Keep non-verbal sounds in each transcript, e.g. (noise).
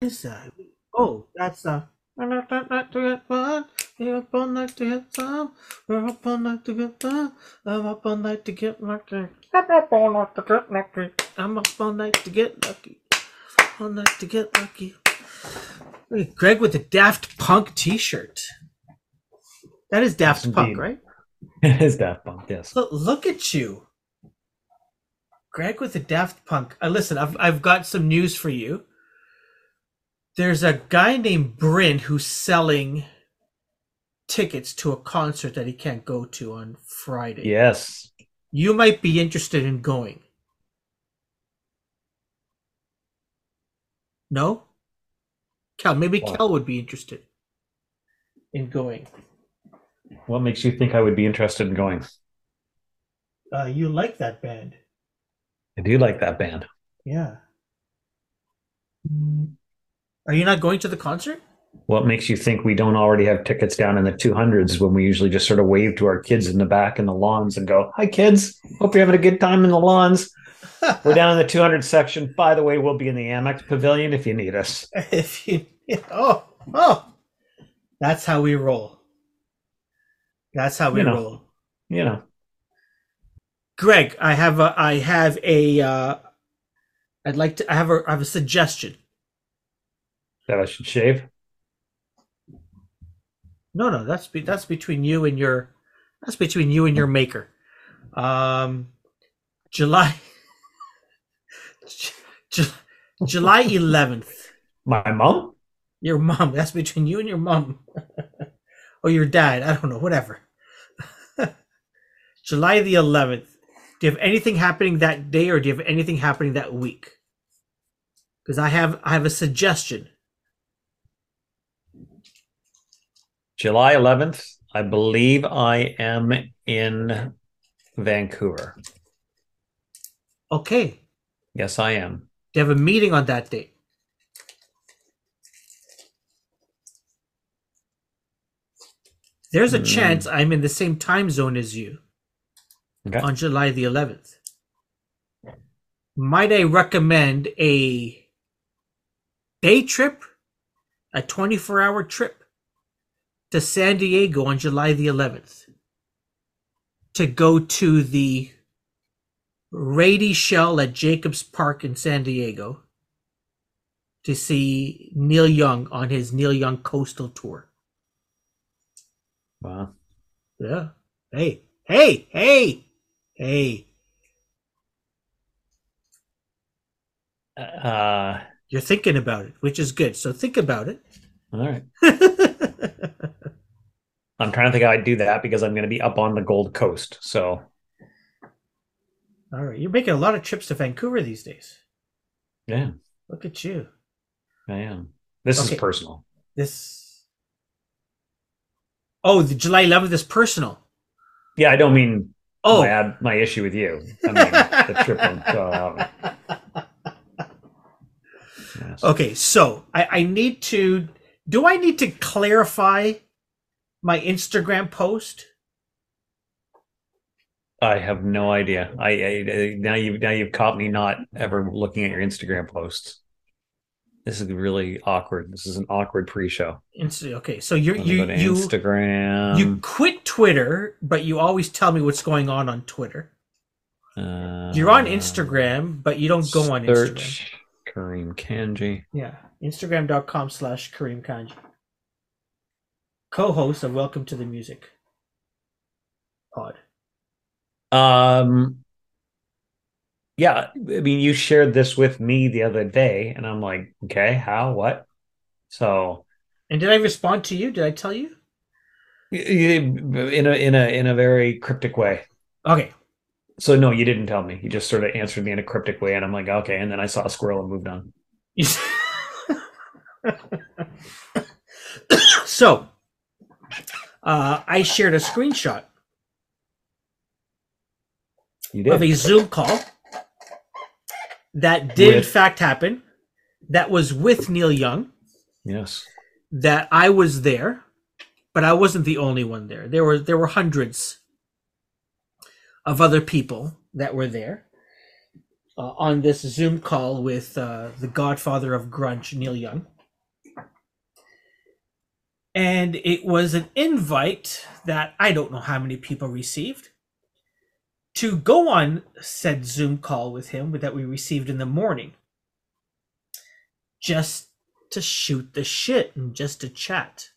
is that? Oh, that's uh. We're up all night to get fun. We're up all night to get some. We're up all night to get fun. I'm up all night to get lucky. I'm up all night to get lucky. I'm up all night to get lucky. All night to get lucky. Look at Greg with the Daft Punk T-shirt. That is Daft Yes, Punk, right? (laughs) It is Daft Punk, yes. Look, look at you, Greg with the Daft Punk. Uh, listen, I've I've got some news for you. There's a guy named Bryn who's selling tickets to a concert that he can't go to on Friday. Yes. You might be interested in going. No? Cal, maybe Why? Cal would be interested in going. What makes you think I would be interested in going? Uh, you like that band. I do like that band. Yeah. Are you not going to the concert? What makes you think we don't already have tickets down in the 200s when we usually just sort of wave to our kids in the back in the lawns and go, Hi, kids. Hope you're having a good time in the lawns. (laughs) We're down in the 200 section. By the way, we'll be in the Amex Pavilion if you need us. if you oh oh that's how we roll that's how we You know. roll You know, greg i have a i have a uh i'd like to i have a i have a suggestion that I should shave. no no that's be, that's between you and your that's between you and your maker um july (laughs) Ju- july 11th My mom? Your mom. That's between you and your mom. (laughs) or your dad. I don't know. Whatever. (laughs) July the 11th. Do you have anything happening that day or do you have anything happening that week? Because I have I have a suggestion. July 11th. I believe I am in Vancouver. Okay. Yes, I am. Do you have a meeting on that date? There's a Hmm. chance I'm in the same time zone as you. Okay. on July the 11th. Might I recommend a day trip, a 24 hour trip to San Diego on July the 11th to go to the Rady Shell at Jacobs Park in San Diego to see Neil Young on his Neil Young Coastal Tour. Wow. Yeah. Hey, hey, hey, hey. Uh, You're thinking about it, which is good. So think about it. all right. (laughs) I'm trying to think how I'd do that because I'm going to be up on the Gold Coast. So All right. You're making a lot of trips to Vancouver these days. yeah, Look at you. I am. This Okay. is personal. This. Oh, the July 11th is personal. Yeah, I don't mean Oh. my my issue with you. I mean the trip on uh, (laughs) yes. Okay, so I, I need to. Do I need to clarify my Instagram post? I have no idea. I, I now you now you've caught me not ever looking at your Instagram posts. This is really awkward. This is an awkward pre-show. Insta- okay, so you're, you you Instagram. you quit Twitter, but you always tell me what's going on on Twitter. Uh, You're on Instagram, but you don't go on Instagram. Kareem Kanji. Yeah, Instagram.com slash Kareem Kanji. Co-host of Welcome to the Music Pod. Um, yeah, I mean, you shared this with me the other day, and I'm like, okay, how, what? So, And did I respond to you? Did I tell you? in a in a in a very cryptic way. Okay. So, no, you didn't tell me. You just sort of answered me in a cryptic way, and I'm like, okay. And then I saw a squirrel and moved on. (laughs) so, uh, I shared a screenshot You of a Zoom call that did in fact happen. That was with Neil Young. Yes. That I was there, but I wasn't the only one there. There were there were hundreds of other people that were there. uh, on this Zoom call with uh, the godfather of grunge, Neil Young. And it was an invite that I don't know how many people received to go on said Zoom call with him that we received in the morning just to shoot the shit and just to chat.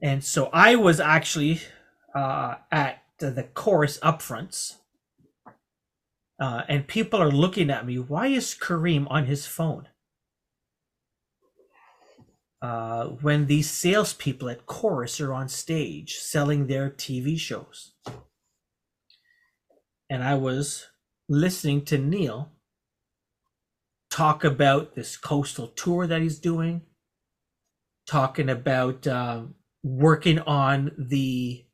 And so I was actually uh, at the Corus upfronts, uh, and people are looking at me. Why is Kareem on his phone? Uh, when these salespeople at Corus are on stage selling their TV shows. And I was listening to Neil talk about this coastal tour that he's doing, talking about um, working on the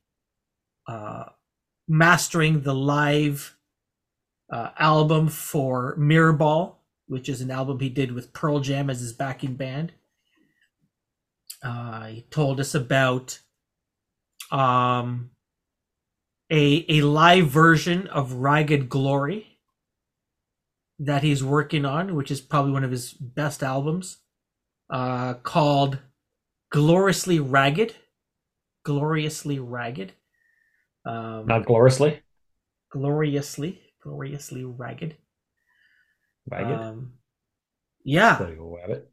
uh, mastering the live uh, album for Mirrorball, which is an album he did with Pearl Jam as his backing band. Uh, he told us about um, a a live version of Ragged Glory that he's working on, which is probably one of his best albums, uh, called Gloriously Ragged. Gloriously Ragged. Um, Not gloriously. gloriously, gloriously ragged. Ragged. Um, yeah, There you go, Rabbit.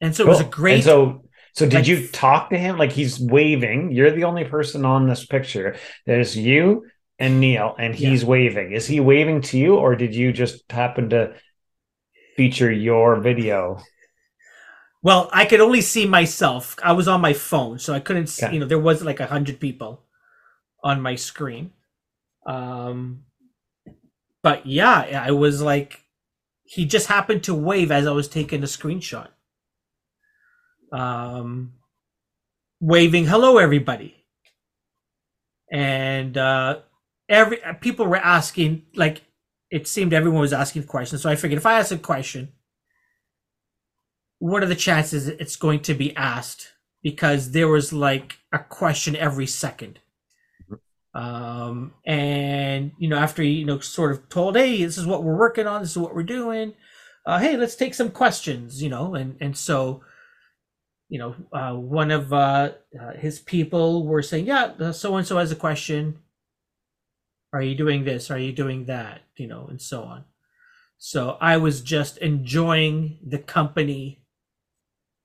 And so it was a great. And so, so did like, you talk to him? Like he's waving. You're the only person on this picture. There's you and Neil, and he's waving. Is he waving to you, or did you just happen to feature your video? well, I could only see myself. I was on my phone, so I couldn't. See, Okay. You know, there was like a hundred people on my screen. Um, but yeah, I was like, he just happened to wave as I was taking a screenshot. Um, waving hello everybody, and uh, every people were asking like it seemed everyone was asking questions. So I figured if I ask a question, what are the chances it's going to be asked? Because there was like a question every second. Um, and you know, after you know, sort of told, hey, this is what we're working on, this is what we're doing. Uh, hey, let's take some questions, you know, and and so, you know, uh, one of uh, uh, his people were saying, yeah, so and so has a question. Are you doing this? Are you doing that? You know, and so on. So I was just enjoying the company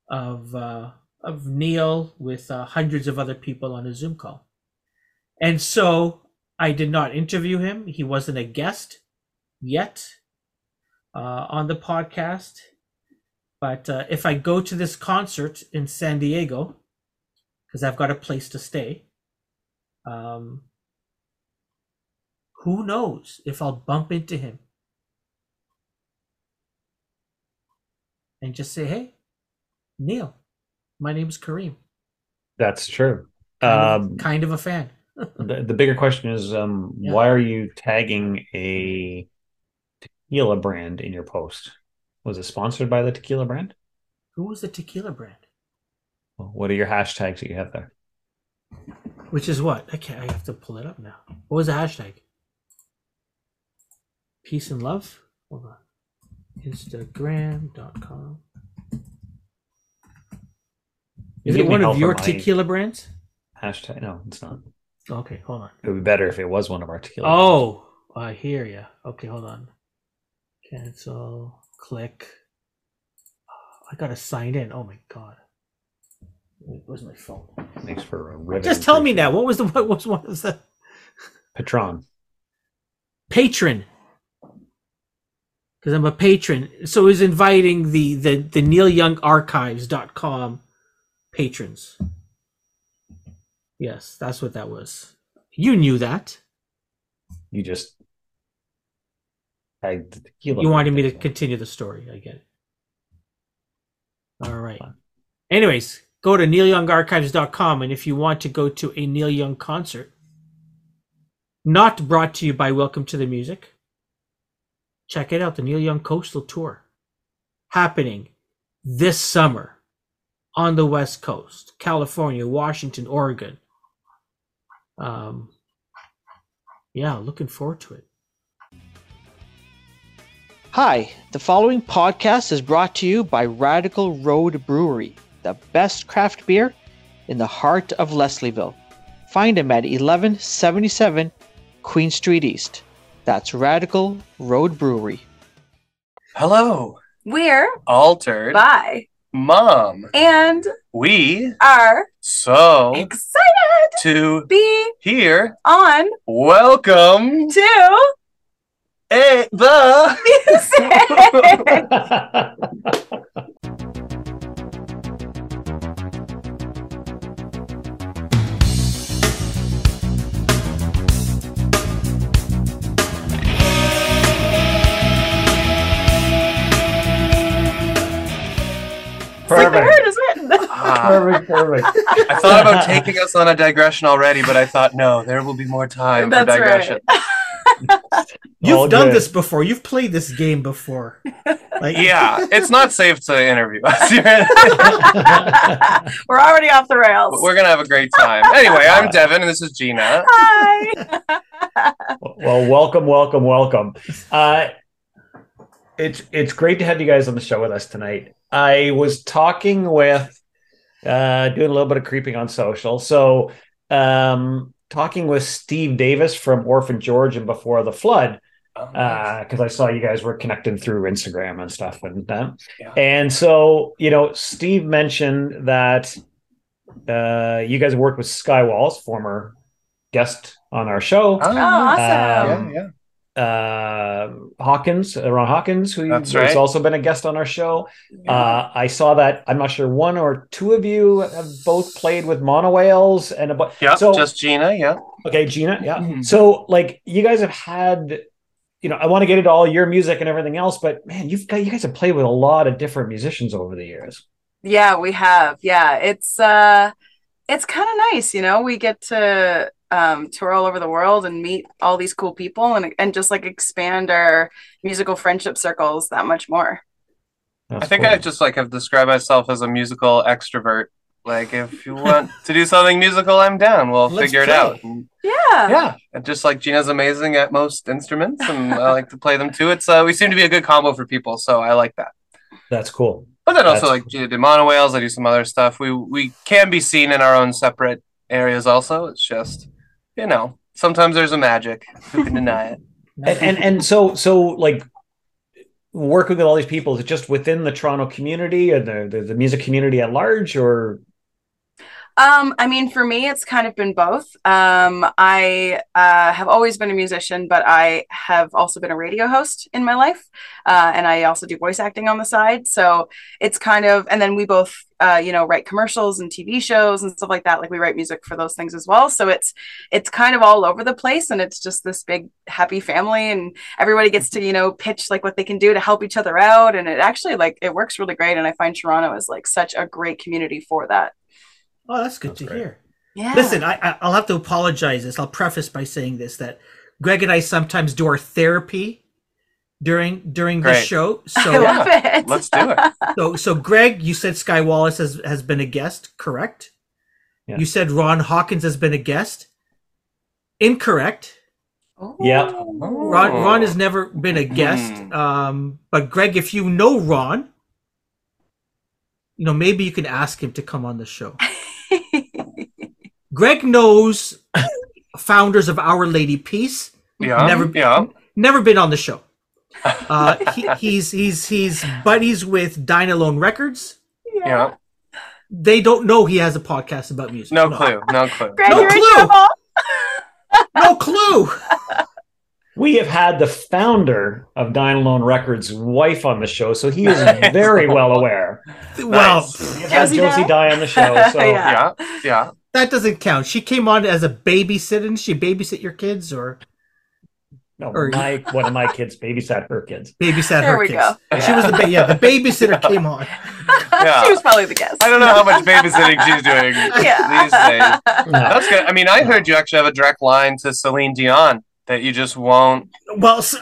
of uh, of Neil with uh, hundreds of other people on a Zoom call, and so I did not interview him. He wasn't a guest yet uh, on the podcast. But uh, if I go to this concert in San Diego, because I've got a place to stay, um, who knows if I'll bump into him and just say, "Hey, Neil, my name's Kareem. That's true. Kind, of, Um, kind of a fan." (laughs) the, the bigger question is, um, Yeah. why are you tagging a tequila brand in your post? Was it sponsored by the tequila brand? Who was the tequila brand? Well, What are your hashtags that you have there? Which is what? I can't. I have to pull it up now. What was the hashtag? Peace and love. Hold on. Instagram.com. Is it one of your tequila brands? Hashtag? No, it's not. Okay, hold on. It would be better if it was one of our tequila. Oh, brands. Oh, I hear ya. Okay, hold on. Cancel. Click. Uh, I gotta sign in. Oh my god. Wait, Where's my phone? makes for uh, a riveting Just tell me now. What was the (laughs) what was what was the Patron. patron? Because I'm a patron. So he's inviting the the the Neil Young Archives.com patrons. Yes, that's what that was. You knew that. You just tagged the tequila. You wanted me to continue the story. I get it. All right. Anyways, go to neilyoungarchives.com and if you want to go to a Neil Young concert, not brought to you by Welcome to the Music, check it out the Neil Young Coastal Tour happening this summer on the West Coast, California, Washington, Oregon. Um, yeah, looking forward to it. Hi, the following podcast is brought to you by Radical Road Brewery, the best craft beer in the heart of Leslieville. Find them at 1177 Queen Street East. That's Radical Road Brewery. Hello, We're altered by mom. and We are so excited to to be here. on Welcome to a the music. It's like the Perfect. word is written. Ah, Perfect, perfect. I thought about taking us on a digression already, but I thought no, there will be more time for That's digression. (laughs) You've All done good. this before. You've played this game before. Like, Yeah, it's not safe to interview us. (laughs) (laughs) We're already off the rails. We're gonna have a great time. Anyway, I'm Devon, and this is Gina. Hi. well, welcome, welcome, welcome. Uh, it's it's great to have you guys on the show with us tonight. I was talking with, uh, doing a little bit of creeping on social. So, um, talking with Steve Davis from Orphan George and Before the Flood, because I saw you guys were connected through Instagram and stuff and that. Yeah. And so, you know, Steve mentioned that uh, you guys worked with Sky Wallace, former guest on our show. Oh, Oh, awesome. Um, yeah, yeah. Uh Hawkins, uh, Ron Hawkins, who That's has right. also been a guest on our show. Uh I saw that I'm not sure one or two of you have both played with Monowhales and a bu- Yeah, so just Gina. Yeah. okay, Gina, yeah. Mhm. So like you guys have had you know, I want to get into all your music and everything else, but man, you've got you guys have played with a lot of different musicians over the years. Yeah, we have. Yeah, it's uh it's kind of nice, you know. We get to um tour all over the world and meet all these cool people and and just like expand our musical friendship circles that much more. That's I think cool. I just like have described myself as a musical extrovert. Like if you want to do something musical, I'm down. We'll Let's figure it out. And Yeah. yeah, and just like Gina's amazing at most instruments, and I like to play them too. It's uh, we seem to be a good combo for people, so I like that. that's cool. But then also That's like Gina did Monowhales. I do some other stuff. We we can be seen in our own separate areas. Also, it's just you know sometimes there's a magic. Who can deny it? (laughs) And, and and so so like working with all these people is it just within the Toronto community and the, the, the music community at large or Um, I mean, for me, it's kind of been both. Um, I uh, have always been a musician, but I have also been a radio host in my life, uh, and I also do voice acting on the side. So it's kind of, and then we both, uh, you know, write commercials and TV shows and stuff like that. Like we write music for those things as well. So it's it's kind of all over the place, and it's just this big happy family, and everybody gets to you know pitch like what they can do to help each other out, and it actually like it works really great. And I find Toronto is like such a great community for that. Oh, that's good That's to great. hear. Yeah. Listen, I, I, I'll have to apologize. This I'll preface by saying this: that Greg and I sometimes do our therapy during during the Great. show. (laughs) I So, love it. let's do it. (laughs) so, so Greg, you said Sky Wallace has has been a guest, correct? Yeah. You said Ron Hawkins has been a guest. Incorrect. Oh. Yeah. Ron Oh. Ron has never been a guest. Hmm. Um, but Greg, if you know Ron, you know maybe you can ask him to come on the show. (laughs) Greg knows founders of Our Lady Peace. Yeah. Never- Yeah. Never been on the show. Uh, he, he's he's he's buddies with Dine Alone Records. Yeah. They don't know he has a podcast about music. No clue. No clue. Greg, No you're clue. No clue. we have had the founder of Dine Alone Records wife on the show so he is (laughs) very well aware Well, Nice. we've had Josie Josie Dye? Die on the show (laughs) so Yeah. Yeah. Yeah. That doesn't count. She came on as a babysitter. Didn't she babysit your kids or no Or- my one of my kids babysat her kids babysat There her we kids? go. She was the ba- yeah the babysitter (laughs) came on. Yeah. (laughs) she was probably the guest. I don't know how much babysitting she's doing (laughs) Yeah. these days. No. That's good. I mean, I heard you actually have a direct line to Celine Dion that you just won't. Well, s- uh,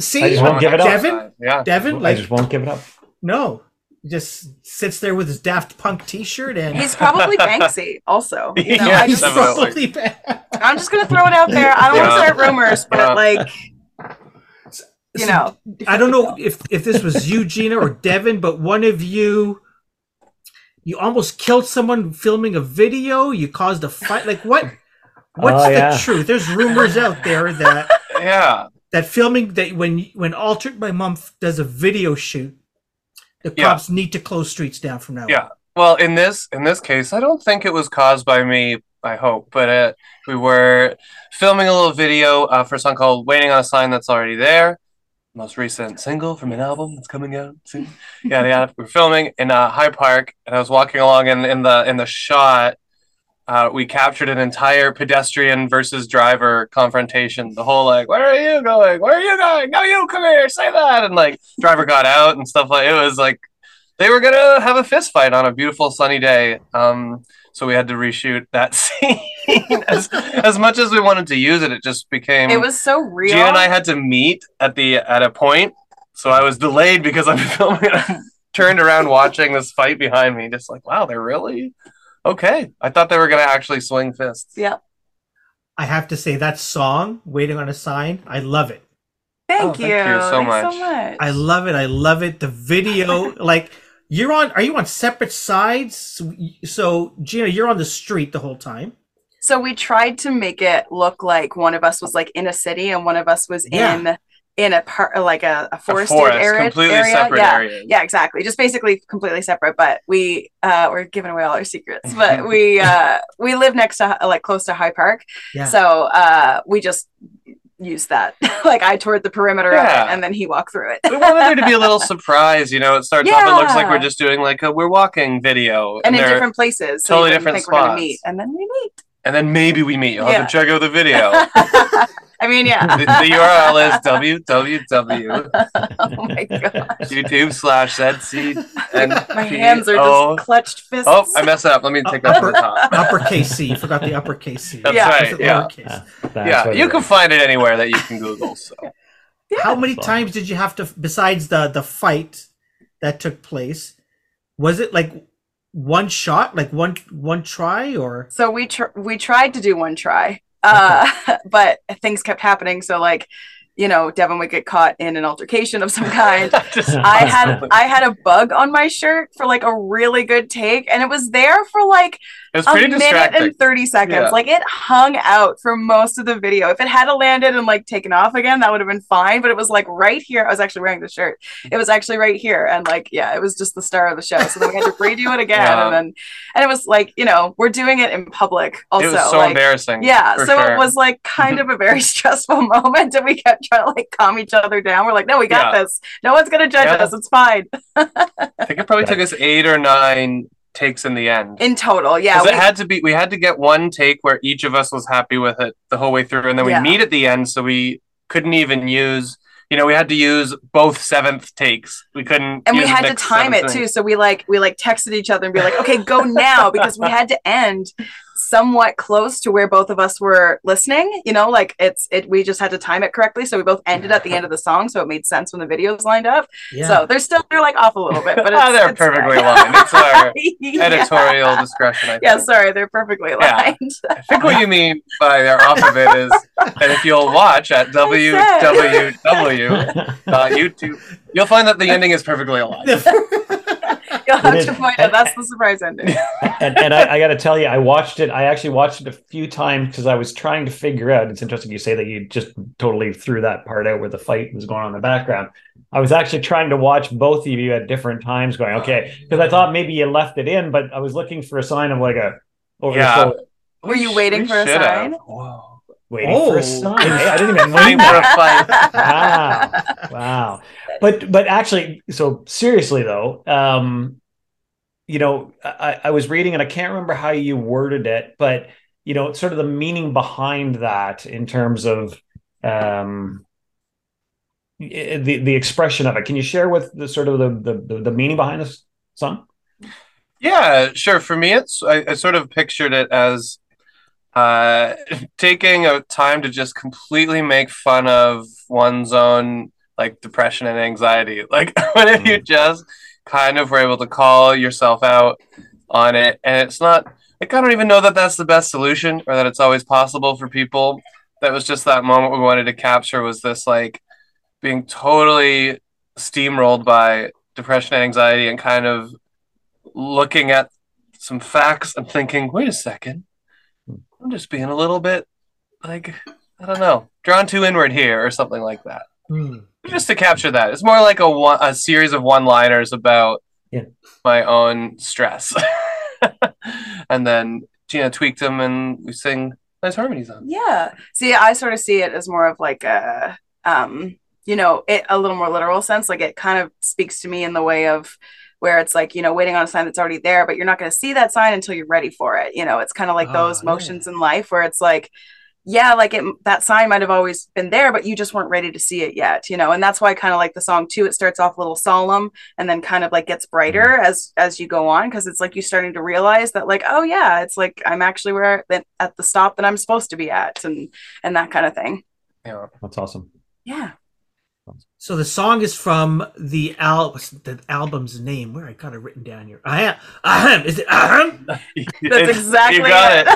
see, I just won't give it up. Devon? Yeah. Devon, I like just won't give it up no, he just sits there with his Daft Punk T-shirt and He's probably (laughs) Banksy, also. You know, Yeah, I he's just, definitely. probably bad. I'm just gonna throw it out there. I don't want to start rumors, but Yeah. like, you So, know. I don't know if if this was you, Gina, or Devin, but one of you, you almost killed someone filming a video. You caused a fight. Like what? What's Oh, the yeah. truth? There's rumors out there that (laughs) Yeah. that filming that when when altered by mom does a video shoot, the Yeah. cops need to close streets down from now. on. Yeah. Well, in this in this case, I don't think it was caused by me. I hope, but uh, we were filming a little video uh, for a song called "Waiting on a Sign That's Already There," most recent single from an album that's coming out soon. Yeah, yeah. We're filming in uh, High Park, and I was walking along, and in the in the shot, uh, we captured an entire pedestrian versus driver confrontation. The whole like, "Where are you going? Where are you going? No, you come here, say that!" And like, driver got out and stuff like. It was like they were gonna have a fist fight on a beautiful sunny day. Um, so we had to reshoot that (laughs) scene. as, as much as we wanted to use it, it just became. It was so real. Gina and I had to meet at the at a point, so I was delayed because I'm filming. it. (laughs) Turned around watching this fight behind me, just like, wow, they're really okay. I thought they were gonna actually swing fists. Yep. I have to say that song, "Waiting on a Sign," I love it. Thank Oh, you. thank you so Thanks much. so much. I love it. I love it. The video, (laughs) like you're on. Are you on separate sides? So Gina, you're on the street the whole time. So we tried to make it look like one of us was like in a city and one of us was Yeah. in in a part like a, a A forested forest, area. completely area. separate yeah. area. Yeah, exactly. Just basically completely separate. But we uh we're giving away all our secrets. But we (laughs) uh we live next to like close to High Park. Yeah. So uh we just used that. (laughs) like I toured the perimeter of Yeah. it and then he walked through it. We wanted there to be a little (laughs) surprise, you know. It starts off, it looks like we're just doing like a we're walking video, and in different places. So totally you different think we're gonna spots. meet. And then we meet. and then maybe we meet. You'll Yeah. have to check out the video. I mean, yeah. the, the URL is www. (laughs) oh my god. YouTube slash ZC and My hands are just oh. clutched fists. Oh, I messed up. Let me take that from the top. uppercase C. You forgot the uppercase C. That's Yeah. right. Is Yeah. lowercase? That's Yeah, you can find it anywhere that you can Google. So How many times did you have to, besides the the fight that took place? Was it like one shot, like one one try, or So we tr- we tried to do one try, uh, (laughs) but things kept happening. So like, you know, Devon would get caught in an altercation of some kind. (laughs) I had (laughs) I had a bug on my shirt for like a really good take, and it was there for like it was a pretty minute distracting. and thirty seconds. Yeah. Like it hung out for most of the video. If it had landed and like taken off again, that would have been fine. But it was like right here. I was actually wearing the shirt. It was actually right here, and like yeah, it was just the star of the show. So then we had to redo it again, (laughs) Yeah. and then and it was like you know we're doing it in public. Also, it was so like, embarrassing. yeah, so sure. it was like kind of a very (laughs) stressful (laughs) moment, and we kept trying to like calm each other down. We're like, no, we got Yeah. this. No one's gonna judge Yeah. us. It's fine. I think it probably took us eight or nine takes in the end. In total, yeah. we- it had to be. We had to get one take where each of us was happy with it the whole way through, and then we Yeah. meet at the end, so we couldn't even use. You know, we had to use both seventh takes. We couldn't. and we had to time it too so we like we like texted each other and be like okay go (laughs) now because we had to end somewhat close to where both of us were listening you know like it's it we just had to time it correctly so we both ended at the end of the song so it made sense when the videos lined up yeah? so they're still they're like off a little bit but (laughs) it's, Ah, they're it's perfectly fine. aligned. It's our (laughs) Yeah. editorial discretion. I think. yeah sorry they're perfectly Yeah. aligned I think what you mean by they're off of it is that if you'll watch at www.youtube, you'll find that the ending is perfectly aligned. (laughs) (laughs) you'll have It is- to find out that's the surprise ending (laughs) and, and I, I got to tell you, I watched it. I actually watched it a few times because I was trying to figure out. It's interesting you say that you just totally threw that part out where the fight was going on in the background. I was actually trying to watch both of you at different times, going okay, because I thought maybe you left it in, but I was looking for a sign of like a over Yeah. the shoulder, Were you waiting sh- for a we should have. sign? Whoa. Waiting for Oh. a sign. Hey, I didn't even (laughs) Waiting mean for that. a fight. wow wow but but actually so seriously though um you know I, I was reading and i can't remember how you worded it but you know sort of the meaning behind that in terms of um the the expression of it can you share with the sort of the the, the meaning behind this song Yeah, sure. For me, it's I, I sort of pictured it as uh, taking a time to just completely make fun of one's own like depression and anxiety. (laughs) Like when if you just kind of were able to call yourself out on it, and it's not like I don't even know that that's the best solution or that it's always possible for people. That was just that moment we wanted to capture was this like being totally steamrolled by depression and anxiety and kind of looking at some facts and thinking, wait a second, I'm just being a little bit like, I don't know, drawn too inward here or something like that. Hmm. Just to capture that. It's more like a one, a series of one liners about Yeah. my own stress. (laughs) and then Gina tweaked them and we sing nice harmonies on. Yeah. See, I sort of see it as more of like a, um, you know, it a little more literal sense. Like it kind of speaks to me in the way of where it's like, you know, waiting on a sign that's already there, but you're not going to see that sign until you're ready for it. You know, it's kind of like Ah, those yeah. motions in life where it's like, yeah, like it, that sign might have always been there, but you just weren't ready to see it yet, you know. And that's why I kind of like the song too. It starts off a little solemn and then kind of like gets brighter as as you go on because it's like you starting to realize that like, oh yeah, it's like I'm actually where at the stop that I'm supposed to be at, and and that kind of thing. Yeah. That's awesome. Yeah. So the song is from the al the album's name? Where I got it written down here. Ahem. Ahem. Is it ahem? (laughs) That's It's- exactly you got it.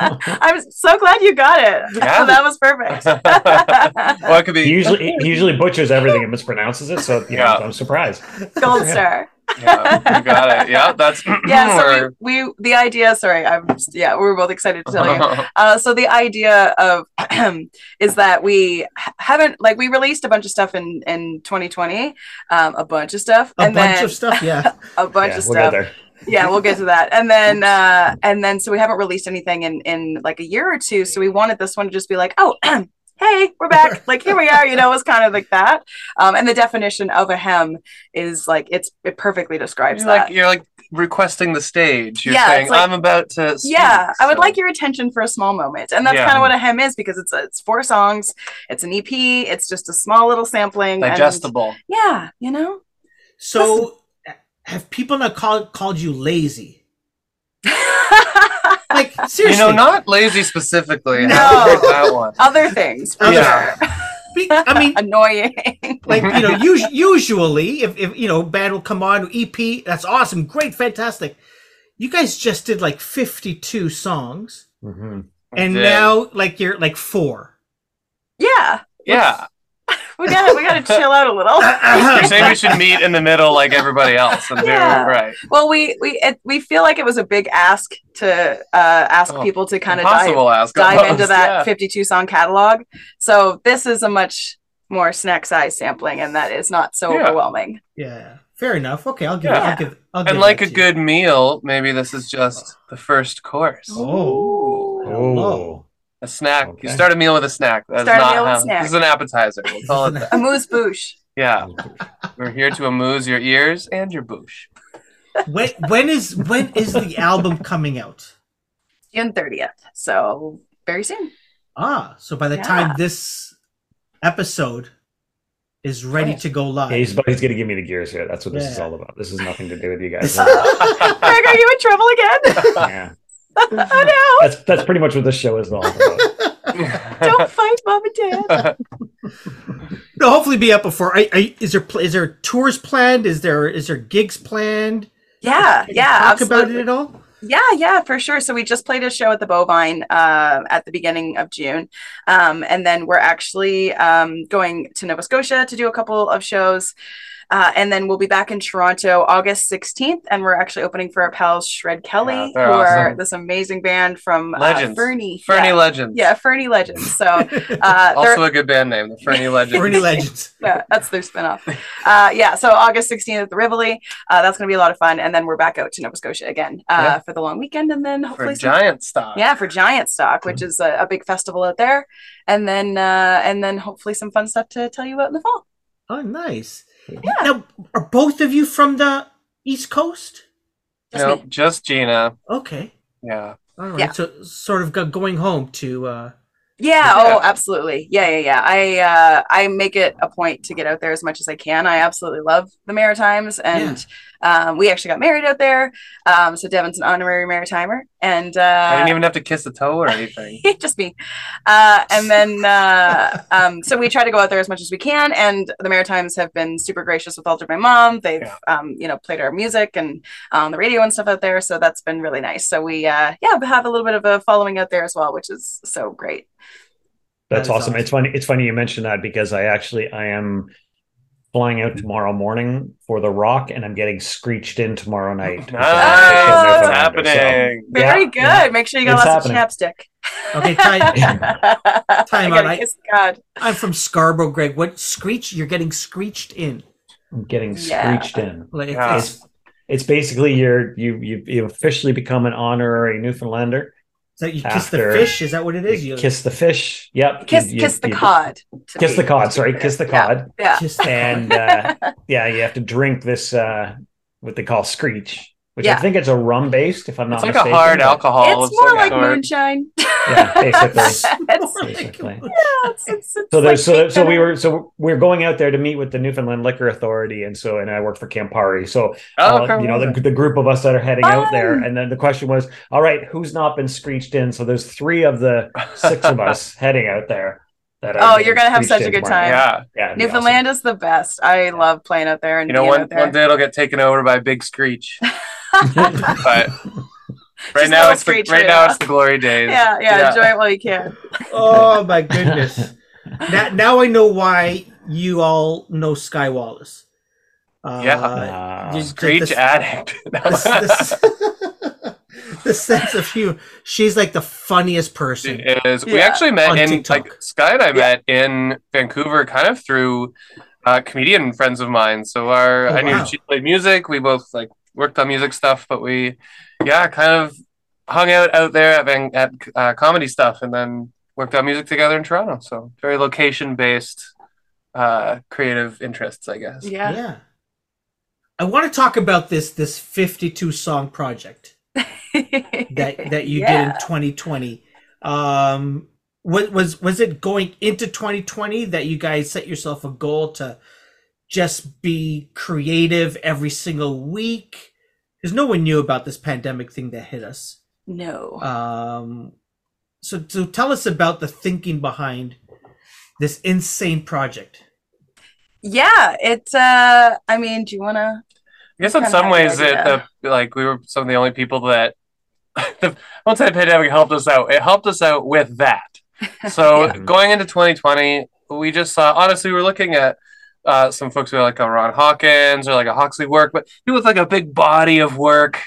I'm (laughs) so glad you got it. Yeah. that was perfect. (laughs) well, it could be. He usually he usually butchers everything and mispronounces it, so you know, Yeah. I'm surprised. Gold star. Yeah, you got it. Yeah, that's. (laughs) Yeah. (clears throat) So or- we, we the idea. Sorry, I'm just, yeah. We were both excited to tell you. (laughs) Uh, so the idea of (clears throat) is that we haven't like we released a bunch of stuff in in 2020, um, a bunch of stuff, A and bunch then of stuff, yeah. (laughs) a bunch yeah, of we'll stuff. yeah we'll get to that and then uh and then so we haven't released anything in in like a year or two so we wanted this one to just be like oh (clears throat) hey we're back (laughs) like here we are you know it's kind of like that um and the definition of a hem is like it's it perfectly describes you're that like you're like requesting the stage. You're Yeah, saying like- I'm about to. speak," yeah i would like your attention for a small moment and that's Yeah. kind of what a hem is because it's it's four songs it's an ep it's just a small little sampling and- digestible. yeah you know So have people not called called you lazy? Like (laughs) seriously. You know, not lazy specifically. No. I haven't heard that one. other things for Yeah. sure. I mean, (laughs) annoying like you know, (laughs) us- usually if, if you know band will come on EP, that's awesome, great, fantastic. You guys just did like fifty-two songs, hmm and did. now like you're like four. yeah Yeah. We gotta we gotta chill out a little You're (laughs) saying we should meet in the middle like everybody else and do Yeah. right. Well, we we it, we feel like it was a big ask to uh, ask Oh, people to kind of dive, Impossible dive into that yeah. 52 song catalog. So this is a much more snack size sampling, and that is not so Yeah. overwhelming. Yeah, fair enough. Okay, I'll give. Yeah. I'll give. I'll give And like a to you. good meal, maybe this is just the first course. Oh. Oh, A snack. Okay. You start a meal with a snack. That's Start a not meal with how, snack. This is an appetizer. We'll call it that. (laughs) Amuse bouche. Yeah. We're here to amuse your ears and your boosh. when when is when is the album coming out? June 30th. So very soon. Ah, so by the Yeah. time this episode is ready to go live, Yeah, he's, he's going to give me the gears here. That's what this is all about. This is nothing to do with you guys. (laughs) Greg, are you in trouble again? (laughs) yeah. Oh That's that's pretty much what this show is all about. no! (laughs) Don't fight mom and dad. no, hopefully be up before. I, I, is there pl- is there tours planned? Is there is there gigs planned? Yeah, Can you yeah, talk absolutely. about it at all? Yeah, yeah, for sure. So we just played a show at the Bovine uh, at the beginning of June, um, and then we're actually um, going to Nova Scotia to do a couple of shows, uh, and then we'll be back in Toronto August sixteenth, and we're actually opening for our pals Shred Kelly, Yeah, who they're this amazing band from uh, Fernie. Fernie yeah. Legends. yeah, Fernie Legends. So (laughs) uh, Also a good band name, the Fernie (laughs) Legends. Fernie Legends. (laughs) yeah, that's their spinoff. Uh, yeah, so August 16th at the Rivoli. Uh, that's going to be a lot of fun. And then we're back out to Nova Scotia again uh, Yeah. for the long weekend. And then For hopefully, some- giant stock. yeah, for Giant Stock, which is a, a big festival out there. And then, uh, and then hopefully some fun stuff to tell you about in the fall. Oh, nice. Now, are both of you from the East Coast? Just Nope, me. just Gina. Okay. Yeah. All right. Yeah. So sort of going home to. uh Yeah, Yeah. Oh, absolutely. Yeah, yeah, yeah. I uh, I make it a point to get out there as much as I can. I absolutely love the Maritimes, and um, we actually got married out there. Um, so Devon's an honorary Maritimer, and uh, I didn't even have to kiss a toe or anything. (laughs) just me. Uh, and then, uh, (laughs) um, so we try to go out there as much as we can. And the Maritimes have been super gracious with Altered By Mom. They've, Yeah. um, you know, played our music and on the radio and stuff out there. So that's been really nice. So we, uh, yeah, have a little bit of a following out there as well, which is so great. That's That is awesome. It's funny. It's funny you mentioned that because I actually I am flying out tomorrow morning for the Rock, and I'm getting screeched in tomorrow night. (laughs) Nice. Oh. It's happening. Very Yeah, good. yeah. Make sure you got It's lots happening. of chapstick. Okay, time, (laughs) time out. I, God. I'm from Scarborough, Greg. What screech? You're getting screeched in. I'm getting Yeah. screeched in. Like Yeah. it's, It's it's basically you're you you you officially become an honorary Newfoundlander. So you kiss the fish. Is that what it is? You You kiss the fish. Yep. Kiss, You- you- kiss the you- cod. Kiss the cod. Sorry, kiss the Yeah. cod. Yeah. kiss the And uh, yeah, you have to drink this uh, what they call screech, which I think it's a rum based. If I'm not mistaken. It's like mistaken, a hard alcohol. It's of more some like sort. moonshine. (laughs) Yeah, basically. (laughs) it's, basically. yeah, it's, it's, it's So there's so, so we were so we're going out there to meet with the Newfoundland Liquor Authority, and so and I work for Campari. So Oh, uh, you know the, the group of us that are heading out there, and then the question was, all right, who's not been screeched in? So there's three of the six of us (laughs) heading out there. That Oh, you're gonna have such a good time. yeah. Yeah, it'd be Newfoundland is the best. I love playing out there and You know, one, out there. one day it'll get taken over by Big Screech. Awesome. But (laughs) right now it's the, right right now now. it's the glory days. yeah, yeah, Yeah. enjoy it while you can. (laughs) Oh my goodness! now, now I know why you all know Sky Wallace. Uh, Yeah. Uh, just- Screech this- addict. (laughs) this- this- the sense of humor. She's like the funniest person. It is. We Yeah. actually met On in TikTok. like Sky and I met in Vancouver, kind of through uh, comedian friends of mine. So our Oh, I knew wow. she played music. We both like worked on music stuff, but we yeah kind of hung out out there at Van- at uh, comedy stuff, and then worked on music together in Toronto. So very location based uh, creative interests, I guess. Yeah. Yeah. I want to talk about this this 52 song project (laughs) that that you did in 2020. Um was was was it going into 2020 that you guys set yourself a goal to just be creative every single week? Because no one knew about this pandemic thing that hit us. no. Um, so, so tell us about the thinking behind this insane project. yeah, it's. uh I mean, do you wanna I guess in some ways, it idea. the, like we were some of the only people that (laughs) the once the pandemic helped us out. It helped us out with that. So (laughs) Yeah. going into 2020, we just saw. Honestly, we were looking at uh, some folks who are like a Ron Hawkins or like a Huxley work, but he was like a big body of work.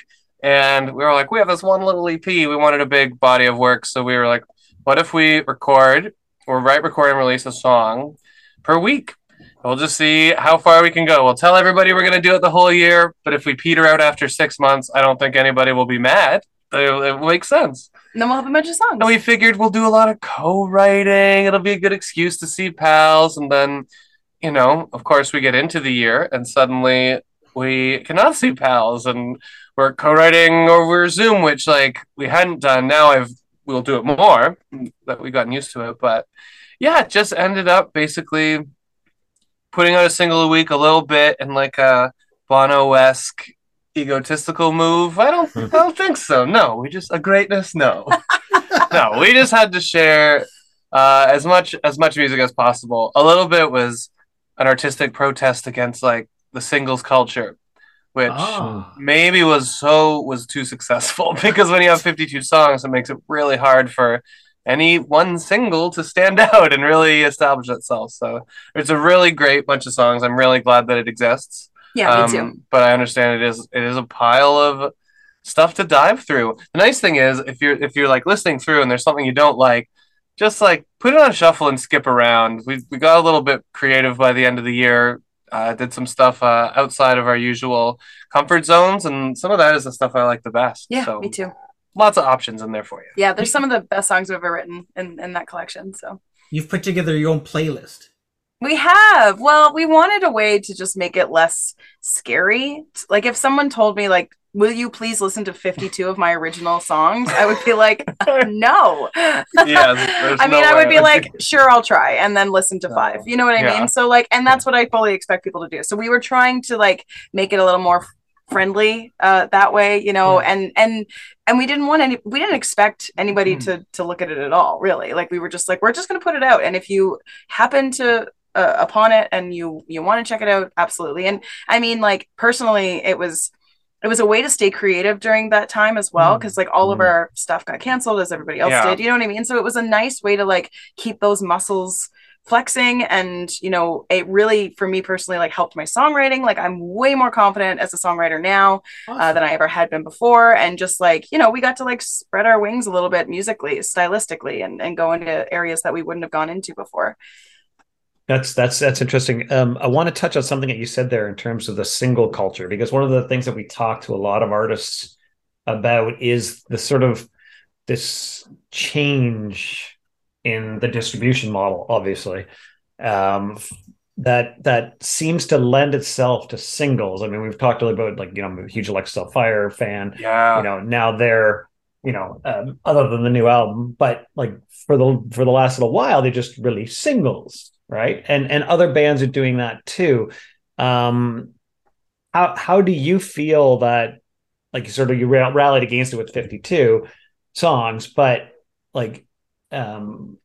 And we were like, we have this one little EP. We wanted a big body of work, so we were like, what if we record or write, record, and release a song per week? We'll just see how far we can go. We'll tell everybody we're going to do it the whole year, but if we peter out after six months, I don't think anybody will be mad. It, it makes sense. and then we'll have a bunch of songs. And we figured we'll do a lot of co-writing. It'll be a good excuse to see pals, and then, you know, of course, we get into the year, and suddenly we cannot see pals, and we're co-writing over Zoom, which like we hadn't done. Now I've we'll do it more that we've gotten used to it, but yeah, it just ended up basically putting out a single a week, a little bit, in like a Bono esque egotistical move. I don't, I don't think so. No, we just a greatness. No, (laughs) no, we just had to share uh, as much as much music as possible. A little bit was an artistic protest against like the singles culture, which Ah. maybe was so was too successful (laughs) because when you have 52 songs, it makes it really hard for any one single to stand (laughs) out and really establish itself. So it's a really great bunch of songs. I'm really glad that it exists. yeah, me too. Um, But I understand it is it is a pile of stuff to dive through. The nice thing is if you're if you're like listening through and there's something you don't like, just like put it on shuffle and skip around. We we got a little bit creative by the end of the year. Uh, did some stuff uh, outside of our usual comfort zones, and some of that is the stuff I like the best. Yeah, so me too. lots of options in there for you. Yeah, there's some of the best songs we've ever written in, in that collection. So You've put together your own playlist. We have. Well, we wanted a way to just make it less scary. Like if someone told me like, "Will you please listen to 52 of my original songs?" I would be like, (laughs) "No." Yeah, (laughs) I mean, no I would be like, "Sure, I'll try," and then listen to five. You know what I Yeah. mean? So like, and that's what I fully expect people to do. So we were trying to like make it a little more friendly uh that way you know and and and we didn't want any we didn't expect anybody Hmm. to to look at it at all really like we were just like we're just going to put it out and if you happen to uh, upon it and you you want to check it out absolutely and i mean like personally it was it was a way to stay creative during that time as well Mm. because like all of Mm. our stuff got canceled as everybody else Yeah. did you know what i mean so it was a nice way to like keep those muscles flexing and you know it really for me personally like helped my songwriting like i'm way more confident as a songwriter now uh, than i ever had been before and just like you know we got to like spread our wings a little bit musically stylistically and, and go into areas that we wouldn't have gone into before That's that's that's interesting. Um, I want to touch on something that you said there in terms of the single culture, because one of the things that we talk to a lot of artists about is the sort of this change in the distribution model, obviously, um, that that seems to lend itself to singles. I mean, we've talked about like you know, I'm a huge Alexisonfire fan. Yeah. you know now they're you know um, other than the new album but like for the for the last little while they just released singles right? And and other bands are doing that too. Um how how do you feel that like sort of you rallied against it with 52 songs but like um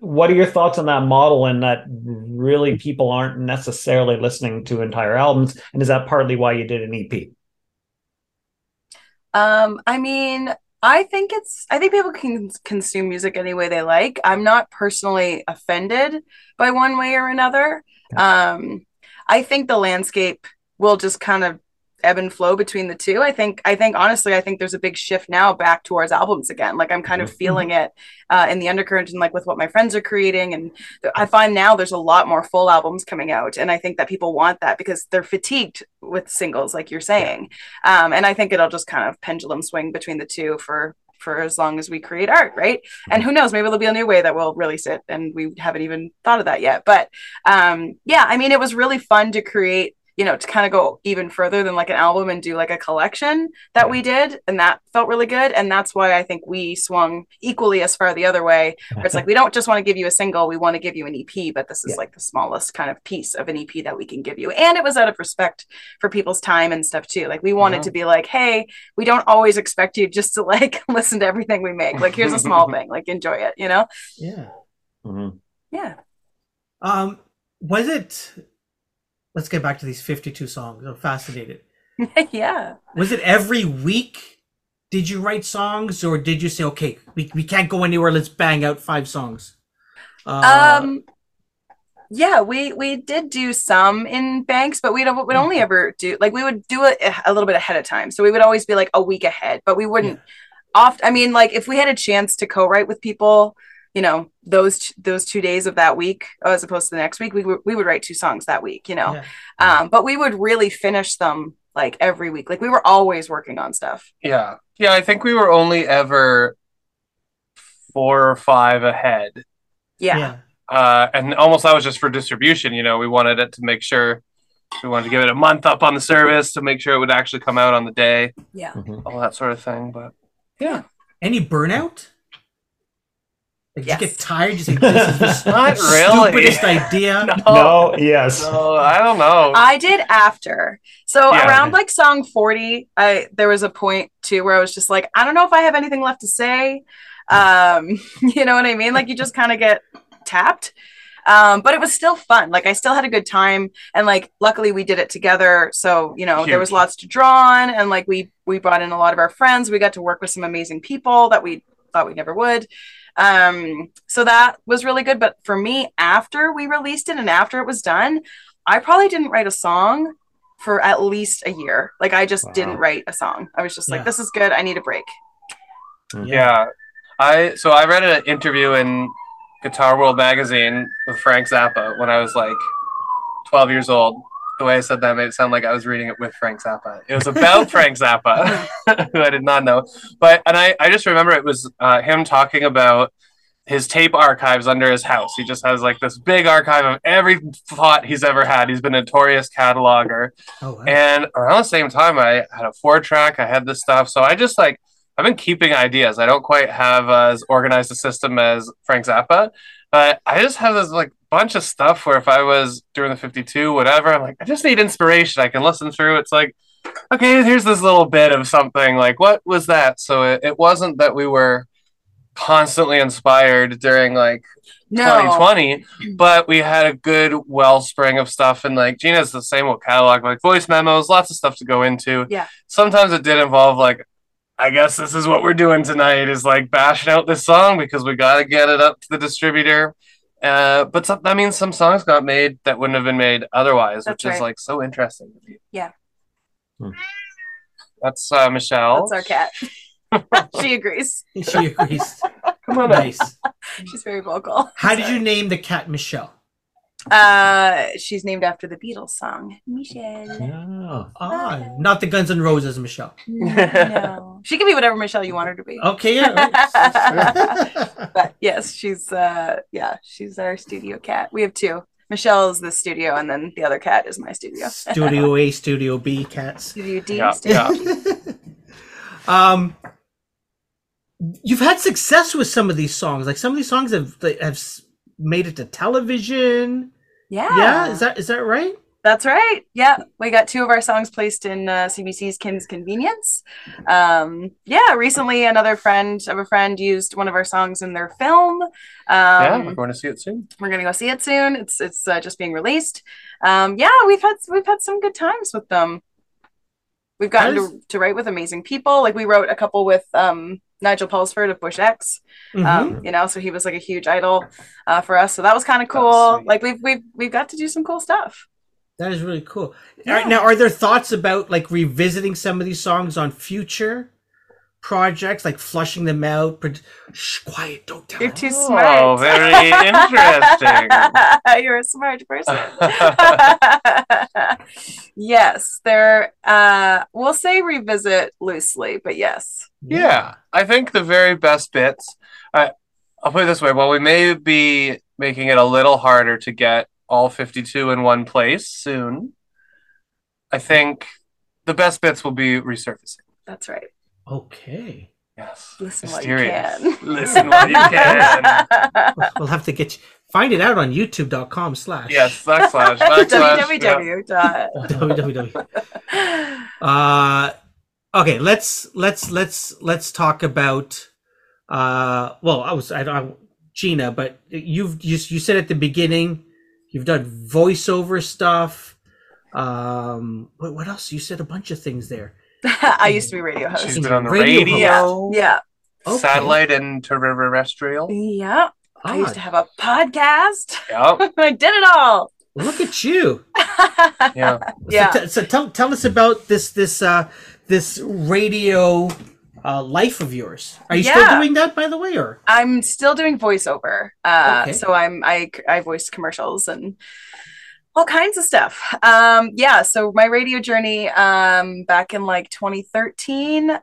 what are your thoughts on that model and that really people aren't necessarily listening to entire albums? And is that partly why you did an ep Um, I mean, I think it's I think people can consume music any way they like. I'm not personally offended by one way or another. Um, I think the landscape will just kind of ebb and flow between the two. I think I think honestly, I think there's a big shift now back towards albums again. Like I'm kind of Mhm. feeling it uh, in the undercurrent and like with what my friends are creating. And I find now there's a lot more full albums coming out, and I think that people want that because they're fatigued with singles, like you're saying. Um, and I think it'll just kind of pendulum swing between the two for for as long as we create art, right? And who knows, maybe there'll be a new way that we'll release it, and we haven't even thought of that yet. But um, yeah, I mean, it was really fun to create. You know, to kind of go even further than like an album and do like a collection that we did, and that felt really good. And that's why I think we swung equally as far the other way, where it's like we don't just want to give you a single, we want to give you an EP, but this is Yeah. like the smallest kind of piece of an EP that we can give you. And it was out of respect for people's time and stuff too. Like we wanted Yeah. to be like, hey, we don't always expect you just to (laughs) like listen to everything we make. Like here's a small (laughs) thing, like enjoy it, you know? Yeah. Mhm. Yeah. Um, was it? Let's get back to these fifty-two songs. I'm fascinated. (laughs) yeah. Was it every week? Did you write songs, or did you say, "Okay, we, we can't go anywhere. Let's bang out five songs"? Uh, um yeah we we did do some in banks but we don't we'd only ever do like we would do it a little bit ahead of time so we would always be like a week ahead but we wouldn't oft i mean like if we had a chance to co-write with people you know those those two days of that week as opposed to the next week we, would we would write two songs that week you know Yeah. um but we would really finish them like every week like we were always working on stuff Yeah. Yeah, I think we were only ever four or five ahead. yeah, Uh, and almost that was just for distribution. You know, we wanted it to make sure we wanted to give it a month up on the service to make sure it would actually come out on the day, yeah. Mhm. all that sort of thing. But yeah Any burnout? Like, Yes. You get tired? You say this is the (laughs) s- Not really. stupidest idea. (laughs) no yes no, I don't know. I did after. So Yeah. around like song 40, I there was a point too where I was just like, I don't know if I have anything left to say. Um, (laughs) you know what I mean? Like you just kind of get tapped. Um, but it was still fun. Like I still had a good time and like luckily we did it together. So, you know, there was lots to draw on and like we we brought in a lot of our friends. We got to work with some amazing people that we thought we never would. Um, so that was really good. But for me, after we released it and after it was done, I probably didn't write a song for at least a year. Like I just Wow. didn't write a song. I was just like, this is good. I need a break. Yeah. I so I read an interview in Guitar World magazine with Frank Zappa when I was like 12 years old. The way I said that made it sound like I was reading it with Frank Zappa. It was about (laughs) Frank Zappa, (laughs) who I did not know. But and I, I just remember it was uh, him talking about his tape archives under his house. He just has like this big archive of every thought he's ever had. He's been a notorious cataloger. Oh, wow. And around the same time, I had a four track. I had this stuff. So I just like I've been keeping ideas. I don't quite have uh, as organized a system as Frank Zappa, but I just have this like bunch of stuff where if I was doing the 52, whatever, I'm like, I just need inspiration. I can listen through. It's like, okay, here's this little bit of something. Like, what was that? So it, it wasn't that we were constantly inspired during like No. 2020, but we had a good wellspring of stuff. And like Gina's the same with catalog, like voice memos, lots of stuff to go into. Yeah. Sometimes it did involve like, I guess this is what we're doing tonight is like bashing out this song because we got to get it up to the distributor. Uh, but some, that means some songs got made that wouldn't have been made otherwise, That's which is like so interesting. to me. Yeah. Hmm. That's uh, Michelle. That's our cat. (laughs) she agrees. (laughs) She agrees. Come on, nice. She's very vocal. How did you name the cat Michelle? Uh, she's named after the Beatles song, Michelle. Oh. Ah, not the Guns N' Roses Michelle. no, she can be whatever Michelle you want her to be. Okay, yeah. right. (laughs) But yes, she's uh, yeah, she's our studio cat. We have two. Michelle is the studio, and then the other cat is my studio. studio (laughs) A, Studio B cats. Studio D. Yeah, studio yeah. (laughs) um, you've had success with some of these songs. Like some of these songs have have made it to television. Yeah. Yeah, is that is that right? That's right. Yeah, we got two of our songs placed in uh, CBC's Kim's Convenience. Um, yeah, recently another friend of a friend used one of our songs in their film. Um, yeah, we're going to see it soon. we're gonna go see it soon. It's it's uh, just being released. Um, yeah, we've had we've had some good times with them. We've gotten to, to write with amazing people. Like we wrote a couple with um, Nigel Pulsford of Bush X. Mhm. Um, you know, so he was like a huge idol uh, for us. So that was kind of cool. Like we've we've we've got to do some cool stuff. That is really cool. Yeah. All right, now, are there thoughts about like revisiting some of these songs on future projects, like flushing them out? Pro- Shh, quiet, don't tell. You're her. too Oh, smart. very interesting. (laughs) You're a smart person. (laughs) yes, there. Uh, we'll say revisit loosely, but yes. Yeah, I think the very best bits. I, I'll put it this way: while we may be making it a little harder to get all fifty-two in one place soon, I think the best bits will be resurfacing. That's right. Okay. Yes, Listen while you Mysterious. can. (laughs) Listen while you can. (laughs) We'll have to get you, find it out on youtube.com slash yes, backslash (laughs) backslash. yeah. www. www. Uh, okay, let's let's let's let's talk about. Uh, well, I was I don't Gina, but you've you you said at the beginning you've done voiceover stuff. Um, what, what else? You said a bunch of things there. (laughs) I used to be radio host. She's been on the Radio radio, Yeah. Okay. satellite, and terrestrial. Yeah. I used to have a podcast. Yep. (laughs) I did it all. Look at you. Yeah. (laughs) Yeah. So, t- so tell tell us about this this uh this radio uh life of yours. Are you still doing that by the way, or I'm still doing voiceover. Uh, Okay. So I'm I I voice commercials and all kinds of stuff. Um, yeah. So my radio journey um, back in like 2013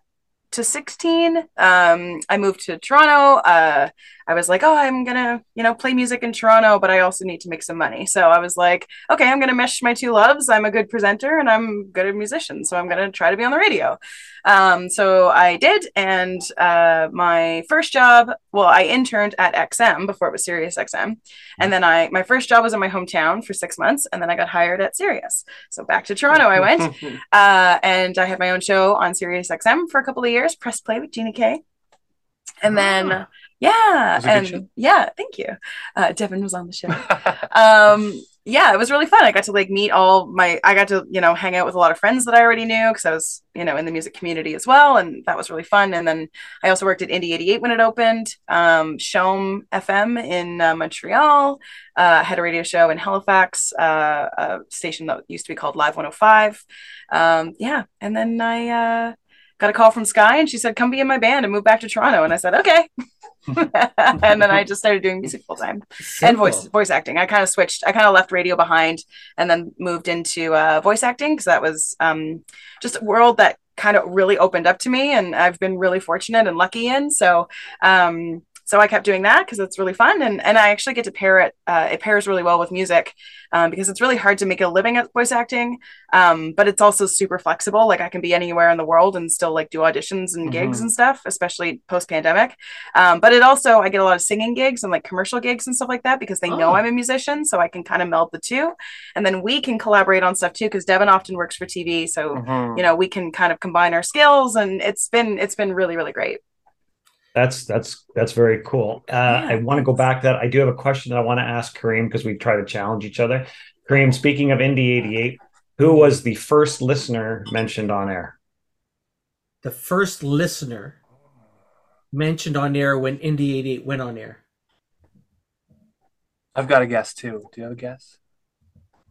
to 16, um, I moved to Toronto. Uh, I was like, oh, I'm gonna you know play music in Toronto, but I also need to make some money. So I was like, okay, I'm gonna mesh my two loves. I'm a good presenter and I'm good at musician, so I'm gonna try to be on the radio. Um, so I did, and uh, my first job, well, I interned at XM before it was Sirius XM, and then I my first job was in my hometown for six months, and then I got hired at Sirius. So back to Toronto I went, (laughs) uh, and I had my own show on Sirius XM for a couple of years, Press Play with Gina K. And then, Ah. Yeah, was a good and yeah, thank you. Uh, Devon was on the show. (laughs) Um yeah it was really fun. I got to like meet all my i got to you know hang out with a lot of friends that i already knew because i was you know in the music community as well and that was really fun. And then i also worked at indie 88 when it opened um CHOM fm in uh, montreal uh had a radio show in halifax uh a station that used to be called live 105 um yeah and then i uh got a call from sky and she said come be in my band and move back to toronto. And i said okay (laughs) (laughs) and then i just started doing music full time and voice voice acting. I kind of switched. I kind of left radio behind and then moved into uh, voice acting because that was um, just a world that kind of really opened up to me, and I've been really fortunate and lucky in. So. Um, so I kept doing that because it's really fun, and and I actually get to pair it. Uh, it pairs really well with music um, because it's really hard to make a living at voice acting, um, but it's also super flexible. Like I can be anywhere in the world and still like do auditions and gigs Mhm. and stuff, especially post pandemic. Um, but it also I get a lot of singing gigs and like commercial gigs and stuff like that because they know Oh. I'm a musician, so I can kind of meld the two, and then we can collaborate on stuff too because Devon often works for TV, so Mhm. you know we can kind of combine our skills, and it's been it's been really really great. That's that's that's very cool. Uh, I want to go back to that. I do have a question that I want to ask Kareem because we try to challenge each other. Kareem, speaking of Indie 88, who was the first listener mentioned on air? The first listener mentioned on air when Indie 88 went on air. I've got a guess too. Do you have a guess?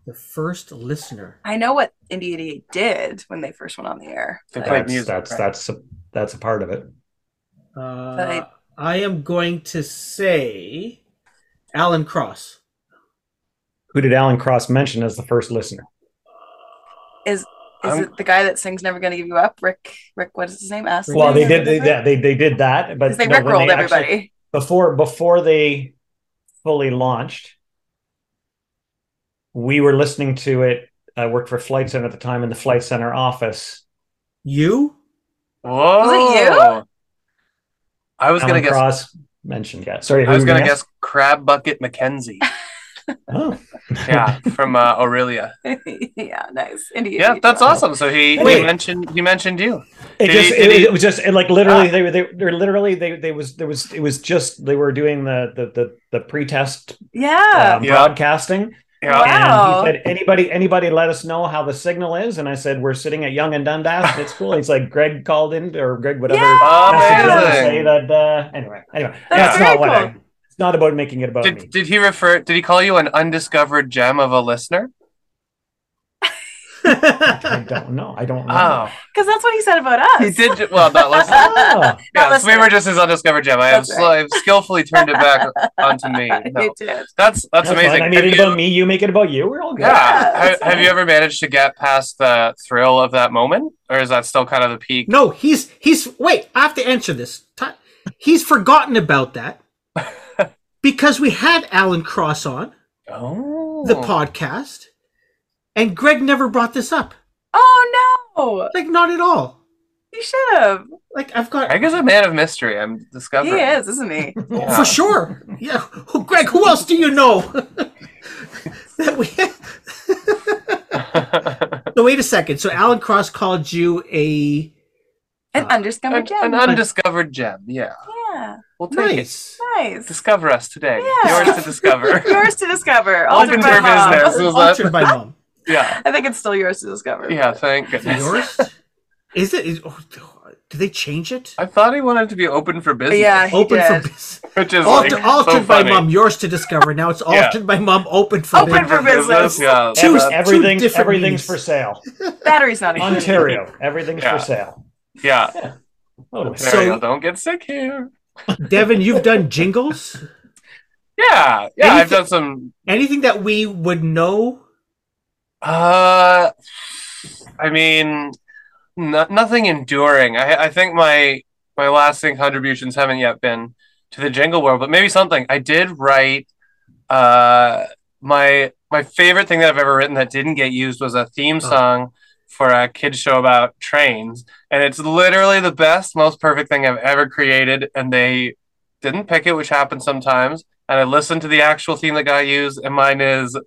The first listener. I know what Indie 88 did when they first went on the air. They played That's music, that's right? that's a, that's a part of it. Uh, But- I am going to say Alan Cross. Who did Alan Cross mention as the first listener? Is I'm- it the guy that sings "Never Gonna Give You Up"? Rick. Rick. What is his name? S. Well, they did they, yeah, they they did that, but they no, rickrolled they actually- everybody. before before they fully launched. We were listening to it. I worked for Flight Centre at the time in the Flight Centre office. You? Whoa! Was it you? I was gonna guess. Cross mentioned. Yeah, sorry. I was gonna guess Crab Bucket Mackenzie. (laughs) Oh, Yeah, (laughs) from uh, Aurelia. (laughs) yeah, nice. Indeed. Yeah, that's rock. awesome. So he, he mentioned he mentioned you. it Did just he- it, he- it was just it, like literally Ah. they were they were literally they they was there was it was just they were doing the the the, the pre-test Yeah. um, Yeah. broadcasting Wow. Yeah. and he said anybody anybody let us know how the signal is and I said we're sitting at Yonge and Dundas (laughs) it's cool it's like Greg called in or Greg whatever Yeah. messaged us to Amazing. say that uh anyway anyway That's that's very not what I, it's not about making it about me Did, did he refer? Did he call you an undiscovered gem of a listener? I don't know I don't know Oh, Because that's what he said about us. he did. ju- Well, not listener. Oh. Not Yeah, so we were just his undiscovered gem. I have, That's right. I've skillfully turned it back onto me. (laughs) No. You did. That's that's, That's amazing. fine. I made Have it you- about me. You make it about you. We're all good. Yeah. Yeah, have, have you ever managed to get past the thrill of that moment, or is that still kind of the peak? no, he's he's wait, I have to answer this. He's forgotten about that (laughs) because we had Alan Cross on Oh, the podcast and Greg never brought this up. Oh no! Like not at all. You should have. Like I've got Greg is a man of mystery. I'm He discovering. is, isn't he? (laughs) Yeah. for sure. Yeah. Who- Greg, who else do you know? (laughs) that we (laughs) No, wait a second. So Alan Cross called you a uh, An undiscovered gem. an undiscovered gem. Yeah, yeah, we'll take it. nice. nice. Discover us today. Yeah. Yours to discover. yours to discover. Open Altered by mom. business. Altered by mom. Yeah, (laughs) I think it's still yours to discover. yeah. Thank goodness. Yours? (laughs) Is it? Is, oh, do they change it? I thought he wanted to be open for business. Yeah, he Open did. for business. which is Alter, like altered so by funny. mom. Yours to discover. Now it's Yeah. altered by mom. Open for business. Open business. for business. Yeah, Two- that- Everything, different everything's meanings. for sale. Battery's not included. Ontario, (laughs) everything's Yeah. for sale. yeah. Oh, totally. So- don't get sick here. Devon, you've done jingles. Yeah, yeah. I've done some. Anything that we would know? Uh, I mean, no, nothing enduring. I I think my my lasting contributions haven't yet been to the jingle world, but maybe something. I did write. Uh, my my favorite thing that I've ever written that didn't get used was a theme Oh. song for a kids show about trains, and it's literally the best, most perfect thing I've ever created. And they didn't pick it, which happens sometimes. And I listened to the actual theme that got used, and mine is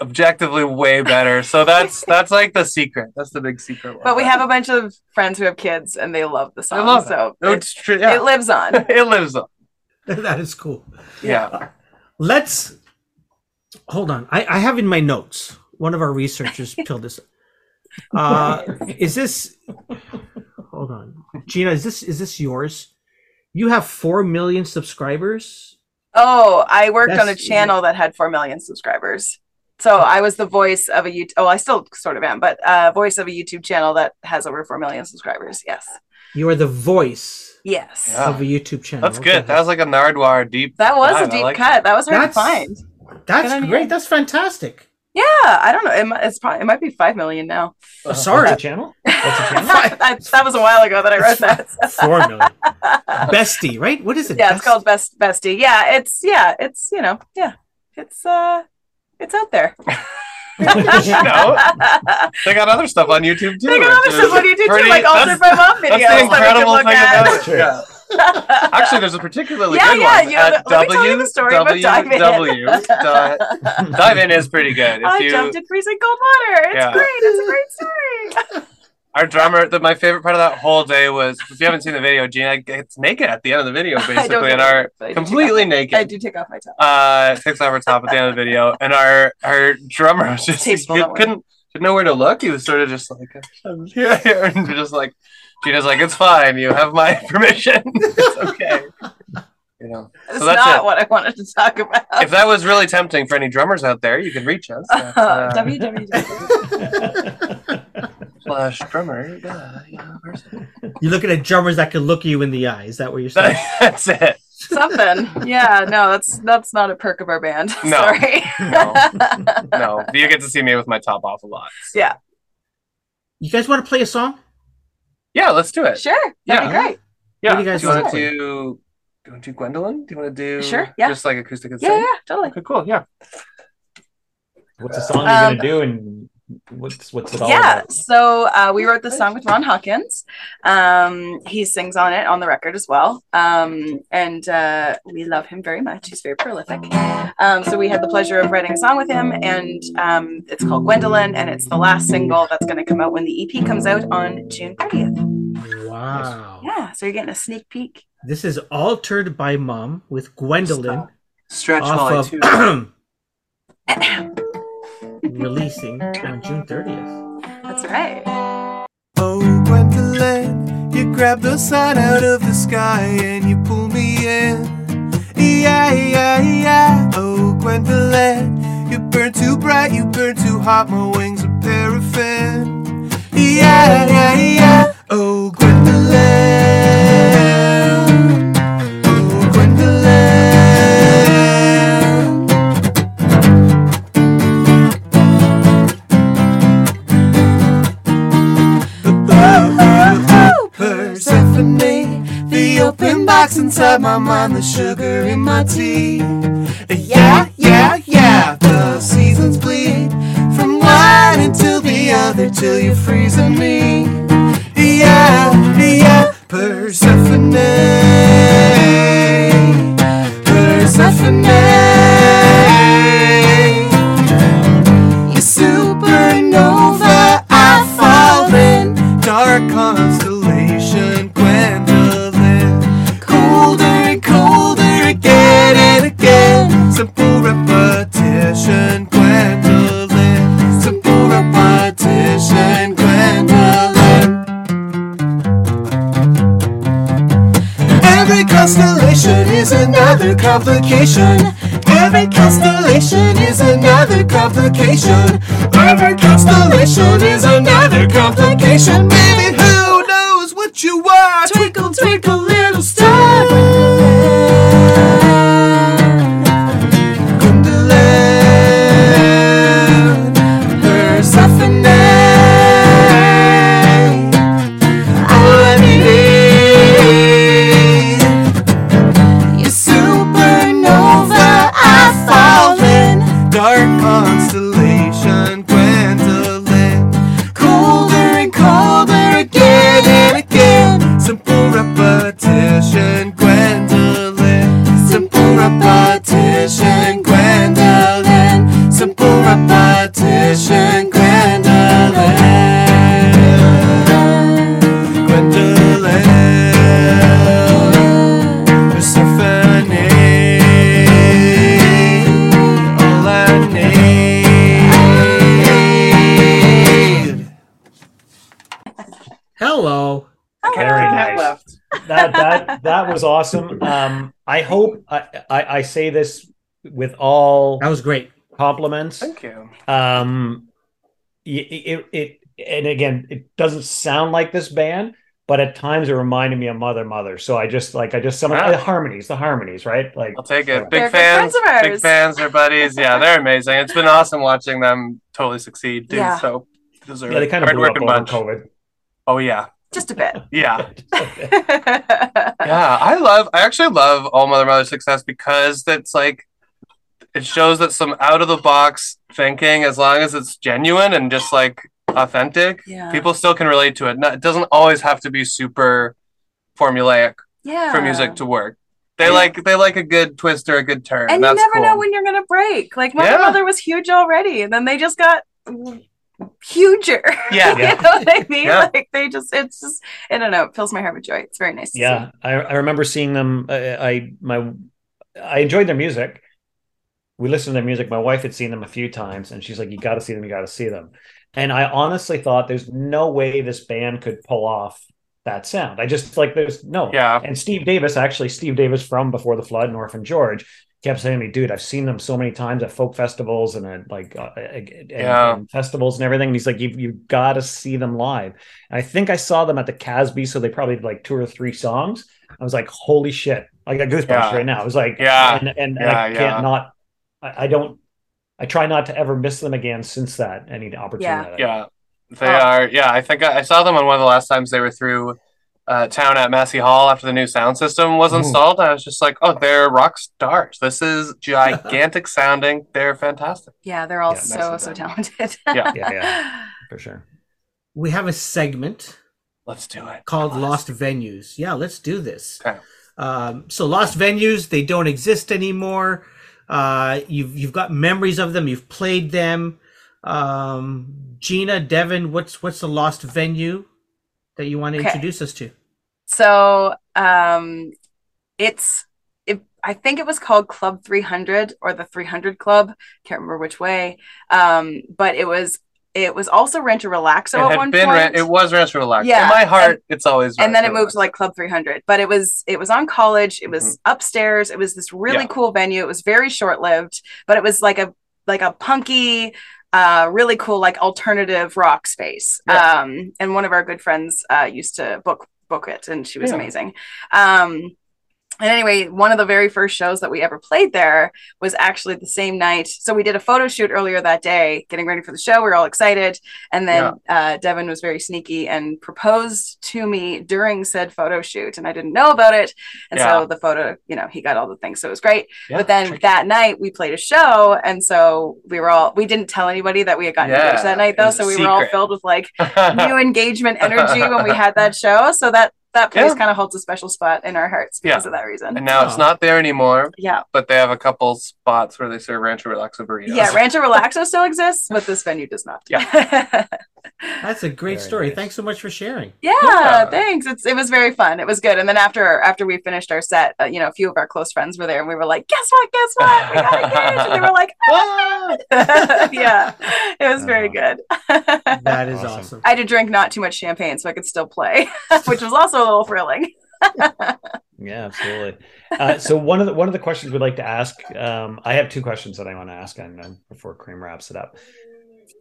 objectively way better. So that's (laughs) that's like the secret. That's the big secret. But we have a bunch of friends who have kids and they love the song. love so it, it's true. Yeah. it lives on. (laughs) it lives on. (laughs) that is cool. Yeah. Let's hold on. I, I have in my notes. One of our researchers filled this. Uh, is this? Hold on, Gina. Is this is this yours? You have four million subscribers. Oh, I worked on a That's- channel that had 4 million subscribers. So I was the voice of a YouTube, oh, I still sort of am, but uh, voice of a YouTube channel that has over 4 million subscribers. Yes. You are the voice Yes. Yeah. of a YouTube channel. That's Okay. good. That was like a Nardwuar deep. That was dive. a I deep like cut. That was hard That's- to find. That's Good on great. you. That's fantastic. Yeah. I don't know. It, it's probably, it might be 5 million now. Oh, sorry, What's the channel? What's the channel? (laughs) that, that was a while ago that I wrote that. (laughs) four million. Bestie, right? What is it? yeah, it's called Best Bestie. Yeah, it's yeah, it's you know, yeah, it's uh, it's out there. you (laughs) know, they got other stuff on YouTube too. They got other stuff on YouTube pretty- too, like that's- altered by mom videos That's the that incredible we thing can look about at. it. Yeah. (laughs) Actually, there's a particularly Yeah, good yeah, one yeah, at let me tell you the story about Dive In. (laughs) Dive in is pretty good. If I you, jumped in freezing cold water. It's Yeah. great. It's a great story. Our drummer. The, my favorite part of that whole day was if you haven't seen the video, Gina gets naked at the end of the video, (laughs) basically, and get our it, but I do take completely off- naked. I do take off my top. uh takes off her top at the end of the video (laughs) and our our drummer was just he Tasteful, don't couldn't didn't know where to look he was sort of just like I'm here, here and just like Gina's like it's fine you have my (laughs) permission it's okay you know That's so that's not it. what I wanted to talk about. if that was really tempting for any drummers out there you can reach us at, uh, www. Slash drummer yeah, person. You're looking at drummers that can look you in the eye. Is that what you're saying? (laughs) that's it Something. Yeah, no, that's that's not a perk of our band. (laughs) No. Sorry. No. no you get to see me with my top off a lot Yeah. You guys want to play a song? yeah let's do it Sure. That'd be Yeah. great. yeah What do you guys do you want want to to do do you want to do Gwendolyn? Do you want to do Sure, yeah. just like acoustic and Yeah, sing? yeah, totally. Okay, cool. Yeah. What's the song you're Um, gonna do, and what's what's it all Yeah, about? so uh, we wrote this song with Ron Hawkins. Um, he sings on it on the record as well, um, and uh, we love him very much. He's very prolific. Um, so we had the pleasure of writing a song with him, and um, it's called Gwendolyn, and it's the last single that's going to come out when the EP comes out on June 30th. Wow. Yeah, so you're getting a sneak peek. This is Altered by Mom with Gwendolyn Stretch off while I of (clears throat) (clears throat) releasing on June 30th. That's right. Oh, Gwendolyn, you grab the sun out of the sky and you pull me in. Yeah, yeah, yeah. Oh, Gwendolyn, you burn too bright, you burn too hot, my wings are paraffin. Yeah, yeah, yeah. Oh, Gwendolyn. Box inside my mind, the sugar in my tea. Yeah, yeah, yeah, the seasons bleed from one until the other till you're freezing me. Yeah, yeah, Persephone, Persephone. Complication. Every constellation is another complication. Every constellation is another complication. Baby, who knows what you are? Twinkle, twinkle, hope I, I, I say this with all That was great. compliments. Thank you. Um, it, it, it and again, it doesn't sound like this band, but at times it reminded me of Mother Mother. So I just like I just some of Ah. the harmonies, the harmonies, right? Like I'll take it. Yeah. Big They're fans. Big fans. They're buddies. Yeah, they're amazing. It's been awesome watching them totally succeed, dude. Yeah. So deserve yeah, they kind of Hard blew up working over bunch. COVID. Oh yeah, Just a bit. (laughs) yeah. (laughs) yeah i love i actually love all mother mother success because it's like it shows that some out of the box thinking as long as it's genuine and just like authentic Yeah. people still can relate to it No- it doesn't always have to be super formulaic yeah. for music to work they Yeah. like they like a good twist or a good turn and you never cool. know when you're gonna break. Like Mother Yeah. Mother was huge already, and then they just got huger. Yeah. (laughs) you know what I mean? Yeah. Like they just, it's just, I don't know, it fills my heart with joy. It's very nice. Yeah I, I remember seeing them I, I my i enjoyed their music we listened to their music my wife had seen them a few times and she's like you got to see them you got to see them and i honestly thought there's no way this band could pull off that sound i just like there's no Yeah. and steve davis actually steve davis from before the flood North and orphan george kept saying to me dude i've seen them so many times at folk festivals and at like uh, and, Yeah. and festivals and everything and he's like you've, you've got to see them live and i think i saw them at the casby so they probably did like two or three songs i was like holy shit i got goosebumps Yeah. right now i was like Yeah. and, and, and Yeah, i can't not I, I don't i try not to ever miss them again since that any opportunity Yeah, they Oh. are. Yeah, I think I, I saw them on one of the last times they were through uh, town at Massey Hall after the new sound system was Ooh. installed. I was just like, oh, they're rock stars. This is (laughs) gigantic sounding. They're fantastic. Yeah, they're all Yeah, so, nicely so done. talented. (laughs) Yeah. Yeah, yeah. (laughs) for sure We have a segment Let's do it. called Come on. Lost Venues. Yeah, let's do this. Okay. Um, so Lost Venues, they don't exist anymore. Uh, you've you've got memories of them. You've played them. Um, Gina, Devon, what's what's the lost venue that you want to Okay. introduce us to? So um, it's it, I think it was called Club 300 or the 300 Club. Can't remember which way. Um, but it was it was also Rancho Relaxo It at had one been. point. Ran- it was Rancho Relax. Yeah, In my heart, and- it's always. and then it Rancho moved to like Club 300 but it was it was on college it was upstairs it was this really Yeah. cool venue it was very short lived but it was like a like a punky uh really cool like alternative rock space Yeah. um and one of our good friends uh used to book book it and she was Yeah. amazing um and anyway, one of the very first shows that we ever played there was actually the same night. So we did a photo shoot earlier that day, getting ready for the show. We were all excited. And then uh, Devon was very sneaky and proposed to me during said photo shoot. And I didn't know about it. And Yeah. so the photo, you know, he got all the things. So it was great. Yeah, but then tricky. that night we played a show. And so we were all, we didn't tell anybody that we had gotten Yeah, engaged that night though. So we were all filled with like (laughs) new engagement energy when we had that (laughs) show. So that, that place Yeah. kind of holds a special spot in our hearts because Yeah. of that reason. and now it's Oh. not there anymore, Yeah. but they have a couple spots where they serve Rancho Relaxo burritos. Yeah, Rancho Relaxo still exists, but this venue does not. Yeah. (laughs) That's a great Very story. nice. Thanks so much for sharing. yeah, Yeah. thanks. It's it was very fun. It was good. And then after after we finished our set, uh, you know, a few of our close friends were there, and we were like, "Guess what? Guess what? We got (laughs) engaged!" And they were like, "Ah!" (laughs) "Yeah, it was very good." That is Awesome. awesome. I had to drink not too much champagne so I could still play, which was also a little thrilling. (laughs) Yeah, absolutely. Uh, so one of the one of the questions we'd like to ask, um, I have two questions that I want to ask, and uh, before Kareem wraps it up,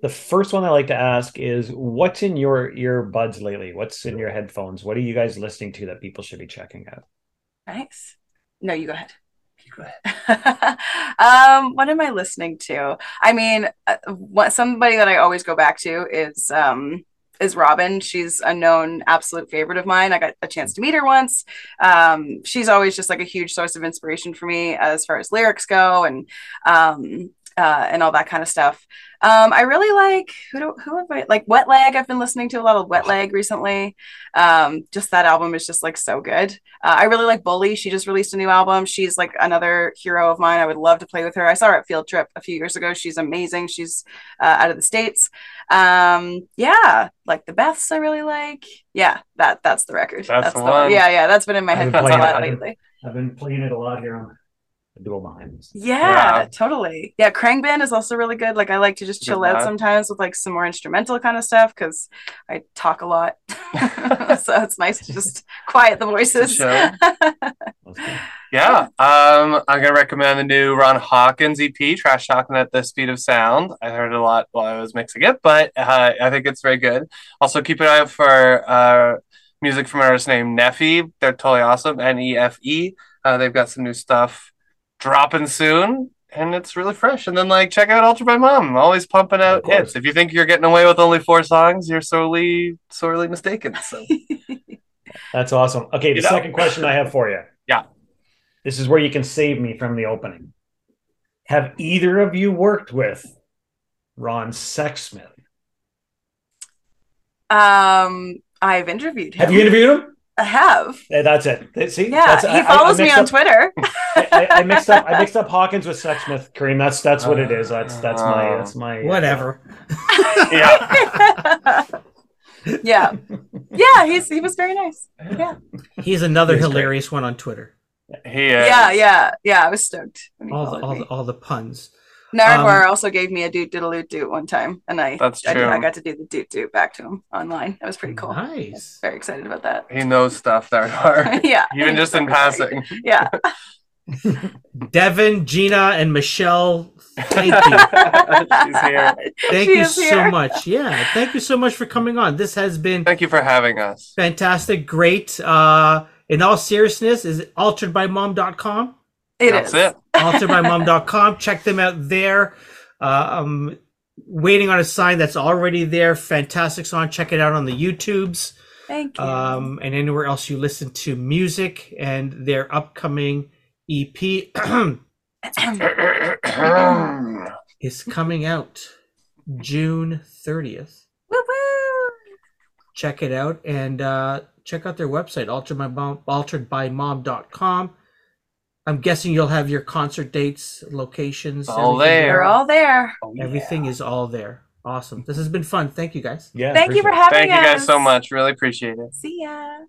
the first one I like to ask is, what's in your earbuds lately? What's in your headphones? What are you guys listening to that people should be checking out? Nice. No, you go ahead. Go ahead. (laughs) um, what am I listening to? I mean, uh, what somebody that I always go back to is um is Robin. She's a known absolute favorite of mine. I got a chance to meet her once. Um, she's always just like a huge source of inspiration for me as far as lyrics go and um uh, and all that kind of stuff. Um, I really like who do, who have I like Wet Leg. I've been listening to a lot of Wet Leg recently. Um, just that album is just like so good. Uh, I really like Bully. She just released a new album. She's like another hero of mine. I would love to play with her. I saw her at Field Trip a few years ago. She's amazing. She's uh, out of the states. Um, yeah, like the Beths. I really like. Yeah, that that's the record. That's the one. one. Yeah, yeah, that's been in my I've headphones a lot I've been- lately. I've been playing it a lot here on the dual behind. us. Yeah, Yeah. totally. Yeah, Khruangbin is also really good. Like I like to just Good chill out lad. sometimes with like some more instrumental kind of stuff because I talk a lot. (laughs) so it's nice to just quiet the (laughs) voices. Show. (laughs) Yeah, um, I'm gonna recommend the new Ron Hawkins EP, "Trash Talking at the Speed of Sound." I heard it a lot while I was mixing it, but uh, I think it's very good. Also, keep an eye out for uh, music from an artist named Neffy. They're totally awesome. N E F E. Uh, they've got some new stuff dropping soon, and it's really fresh. And then, like, check out Altered by Mom. Always pumping out hits. If you think you're getting away with only four songs, you're sorely, sorely mistaken. So, (laughs) That's awesome. Okay, the You know? second question I have for you. (laughs) Yeah. This is where you can save me from the opening. Have either of you worked with Ron Sexsmith? Um, I've interviewed him. Have you interviewed him? I have. That's it. See, Yeah, that's, he I- I- I follows me on up- Twitter. (laughs) I, I- I mixed up. I mixed up (laughs) Hawkins with Sexsmith, Kareem. That's that's what it is. Uh, that's that's my Oh. that's my uh, Whatever. Yeah. (laughs) yeah, yeah. He's he was very nice. Yeah, He's another He's great. hilarious one on Twitter. He is. yeah, yeah, yeah. I was stoked. All the all the, all the puns. Nardwuar um, also gave me a doot diddle doot one time, and I That's I, true. I got to do the doot doot back to him online. That was pretty cool. Nice. Very excited about that. He knows stuff there. Dar. (laughs) yeah, (laughs) Even just in passing. Yeah, (laughs) Devon, Gina, and Michelle, thank you. She's here. Thank She you so here. much. Yeah, thank you so much for coming on. This has been Thank you for having us. fantastic, great. Uh, in all seriousness, is it alteredbymom.com? It That's is. it. alteredbymom.com. Check them out there. Uh, um, waiting on a sign that's already there. Fantastic song. Check it out on the YouTubes Thank you. um, and anywhere else you listen to music and their upcoming EP (coughs) is coming out June 30th. woo woo. check it out and uh, check out their website alteredbymom, alteredbymom.com i'm guessing you'll have your concert dates locations All everything there. They're all there. Oh, yeah. everything is all there awesome this has been fun thank you guys Yeah. Thank you for appreciate it. having Thank you guys so much. Really appreciate it. See ya.